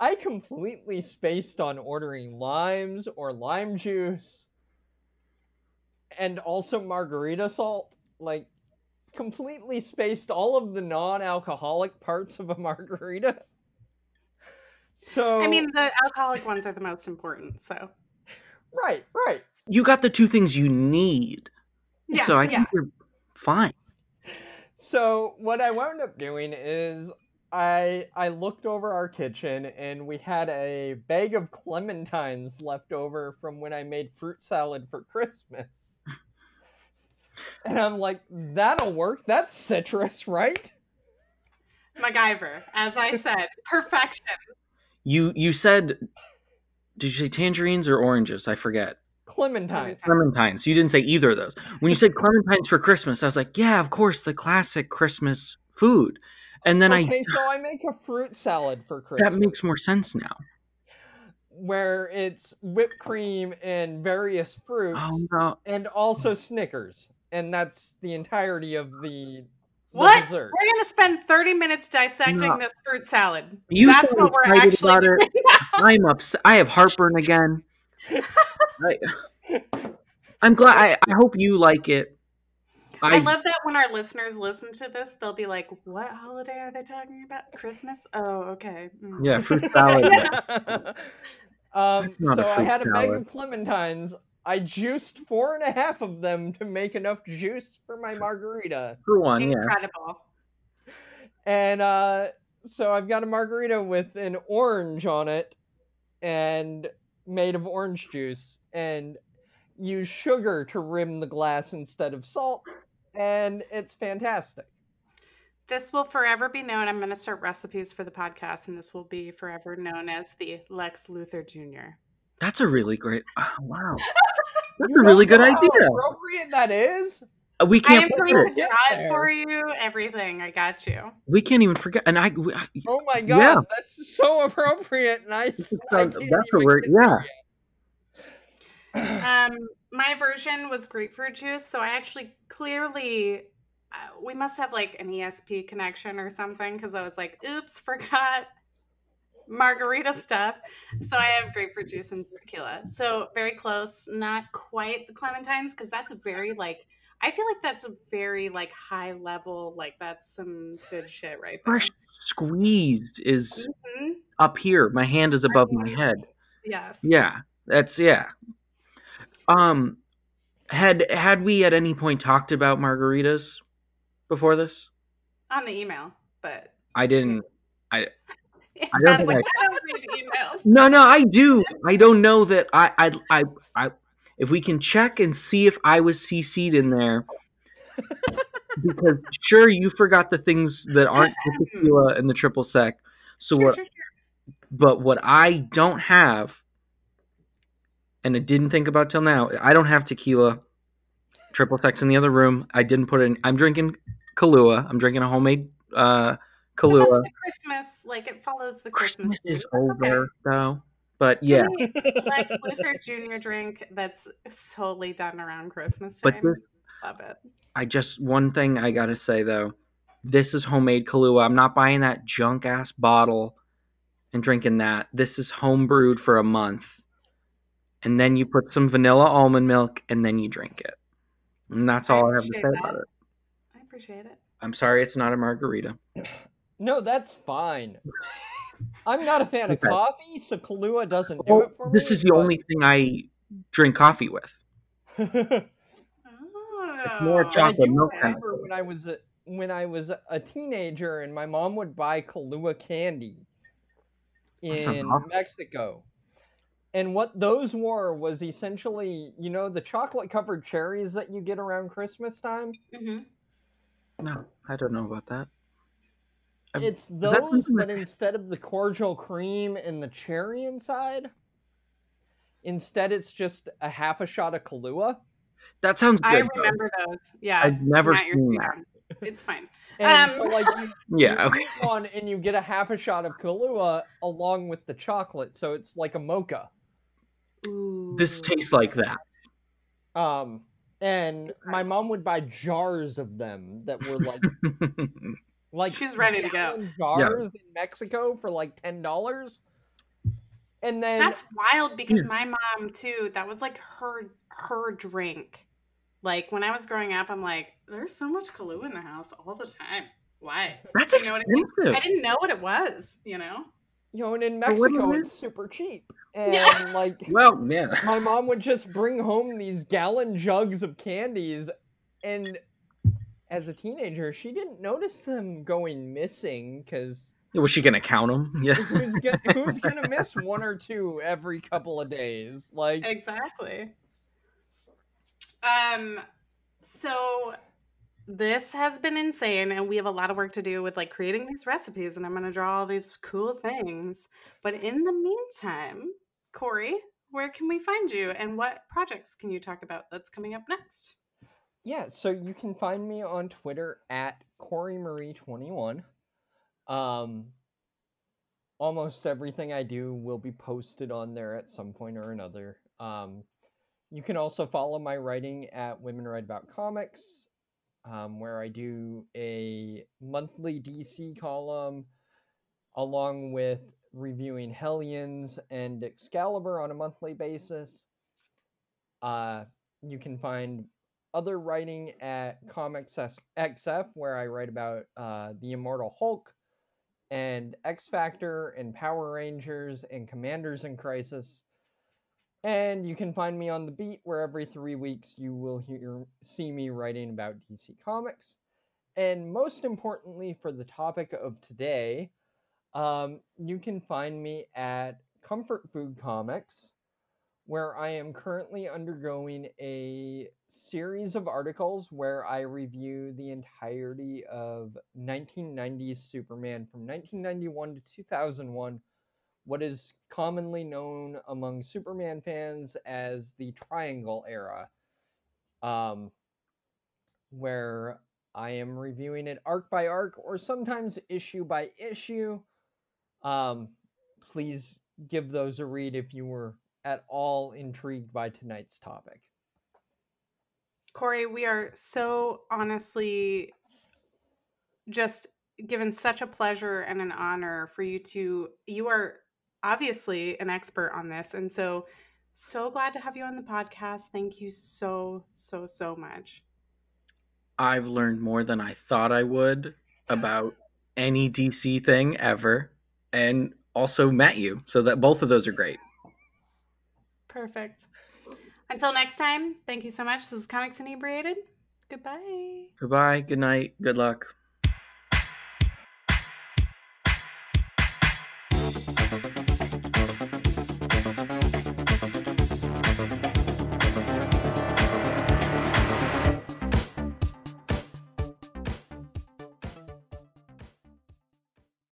I completely spaced on ordering limes or lime juice, and also margarita salt. Like, completely spaced all of the non-alcoholic parts of a *laughs* margarita. So I mean, the alcoholic ones are the most important. So right, right. you got the two things you need. yeah, so I yeah. think you're fine. So what I wound up doing is I I looked over our kitchen and we had a bag of clementines left over from when I made fruit salad for Christmas. *laughs* And I'm like, that'll work. That's citrus, right? MacGyver, as I said, *laughs* perfection. You you said, did you say tangerines or oranges? I forget. Clementines. Clementines. You didn't say either of those. When you said *laughs* clementines for Christmas, I was like, yeah, of course, the classic Christmas food. And then I okay, so I make a fruit salad for Christmas. that makes more sense now. where it's whipped cream and various fruits Oh no. and also Snickers. And that's the entirety of the, the What? dessert. We're gonna spend 30 minutes dissecting No. this fruit salad. You That's what we're excited actually about it. doing. *laughs* I'm upset. I have heartburn again. I, I'm glad. I, I hope you like it. I love that when our listeners listen to this, they'll be like, "What holiday are they talking about? Christmas? Oh, okay." Mm. Yeah, fruit *laughs* salad. *laughs* um, so I fruit had a bag of clementines. I juiced four and a half of them to make enough juice for my margarita. For one, yeah. Incredible. And uh, so I've got a margarita with an orange on it and made of orange juice and use sugar to rim the glass instead of salt. And it's fantastic. This will forever be known. I'm going to start recipes for the podcast, and this will be forever known as the Lex Luthor Jr. That's a really great. Oh, wow. *laughs* That's You a really good know how idea. appropriate that is. We I am going to it. draw Get it for you. Everything. I got you. We can't even forget. And I, we- I Oh my god, Yeah. that's so appropriate. Nice. This is *laughs* so- that's a word- yeah. *clears throat* Um, my version was grapefruit juice, so I actually clearly uh, we must have like an ESP connection or something because I was like, oops, *laughs* forgot margarita stuff. So I have grapefruit juice and tequila. So very close, not quite the clementines because that's very like I feel like that's a very like high level, like that's some good shit right there. Fresh squeezed is Mhm. up here. My hand is above my head. Yes. Yeah, that's yeah. Um, had had we at any point talked about margaritas before this? On the email, but I didn't. I *laughs* I don't think like, I don't read the emails. No, no, I do. I don't know that I, I, I, I. If we can check and see if I was CC'd in there, because *laughs* sure you forgot the things that aren't the tequila and the triple sec. So Sure, what? sure, sure. But what I don't have, and I didn't think about till now, I don't have tequila, triple sec in the other room. I didn't put it in. I'm drinking Kahlua. I'm drinking a homemade uh, Kahlua. Christmas, like it follows the Christmas. Christmas is. That's okay. over though. But yeah, Give me Lex Luthor Jr. drink that's solely done around Christmas but time. this, Love it. I just one thing I gotta say though, this is homemade Kahlua. I'm not buying that junk ass bottle and drinking that. This is home brewed for a month, and then you put some vanilla almond milk, and then you drink it. And that's all I have to say appreciate about it. I appreciate it. I'm sorry, it's not a margarita. No, that's fine. I'm not a fan of Okay. coffee, so Kahlua doesn't do it for me. this is the but- only thing I drink coffee with. Oh, more I chocolate do milk remember chemicals. when I was a, when I was a teenager and my mom would buy Kahlua candy in. Mexico. And what those were was essentially, you know, the chocolate covered cherries that you get around Christmas time. hmm No, I don't know about that. Um, It's those, but instead of the cordial cream and the cherry inside, instead it's just a half a shot of Kahlua. That sounds good. I though. remember those. Yeah. I've never seen that. young. It's fine. And Um, so, like, you, *laughs* Yeah, you okay. eat one and you get a half a shot of Kahlua along with the chocolate, so it's like a mocha. Ooh. This tastes like that. Um, and my mom would buy jars of them that were like *laughs* like She's ready to go. gallon Jars in Mexico for like ten dollars. And then That's wild because my mom too. That was like her her drink. Like when I was growing up, I'm like, there's so much Kahlua in the house all the time. Why? That's You know what I mean? expensive. I didn't know what it was. You know? you know, and in Mexico is it's super cheap. *laughs* And Yeah. like Well, yeah. my mom would just bring home these gallon jugs of candies and as a teenager she didn't notice them going missing because Was she gonna count them? *laughs* Yeah. who's, gonna, *laughs* who's gonna miss one or two every couple of days like Exactly. Um. So this has been insane, and we have a lot of work to do with like creating these recipes, and I'm gonna draw all these cool things. But in the meantime, Corey, where can we find you, and what projects can you talk about that's coming up next? Yeah so you can find me on twitter at corey marie 21 um almost everything i do will be posted on there at some point or another. Um you can also follow my writing at women write about comics um, where i do a monthly dc column along with reviewing hellions and excalibur on a monthly basis. Uh you can find other writing at Comics XF, where I write about uh, the Immortal Hulk and X Factor and Power Rangers and Commanders in Crisis. And you can find me on the beat, where every three weeks you will hear see me writing about DC Comics. And most importantly, for the topic of today, um, you can find me at Comfort Food Comics, where I am currently undergoing a series of articles where I review the entirety of 1990s Superman from 1991 to 2001, what is commonly known among Superman fans as the Triangle era, um, where I am reviewing it arc by arc or sometimes issue by issue. Um, please give those a read if you were at all intrigued by tonight's topic. Corey, we are so honestly just given such a pleasure and an honor for you to you are obviously an expert on this and so so glad to have you on the podcast thank you so so so much I've learned more than I thought I would *laughs* about any DC thing ever, and also met you. So that both of those are great. Perfect until next time thank you so much this is comics inebriated goodbye Goodbye. Good night. Good luck.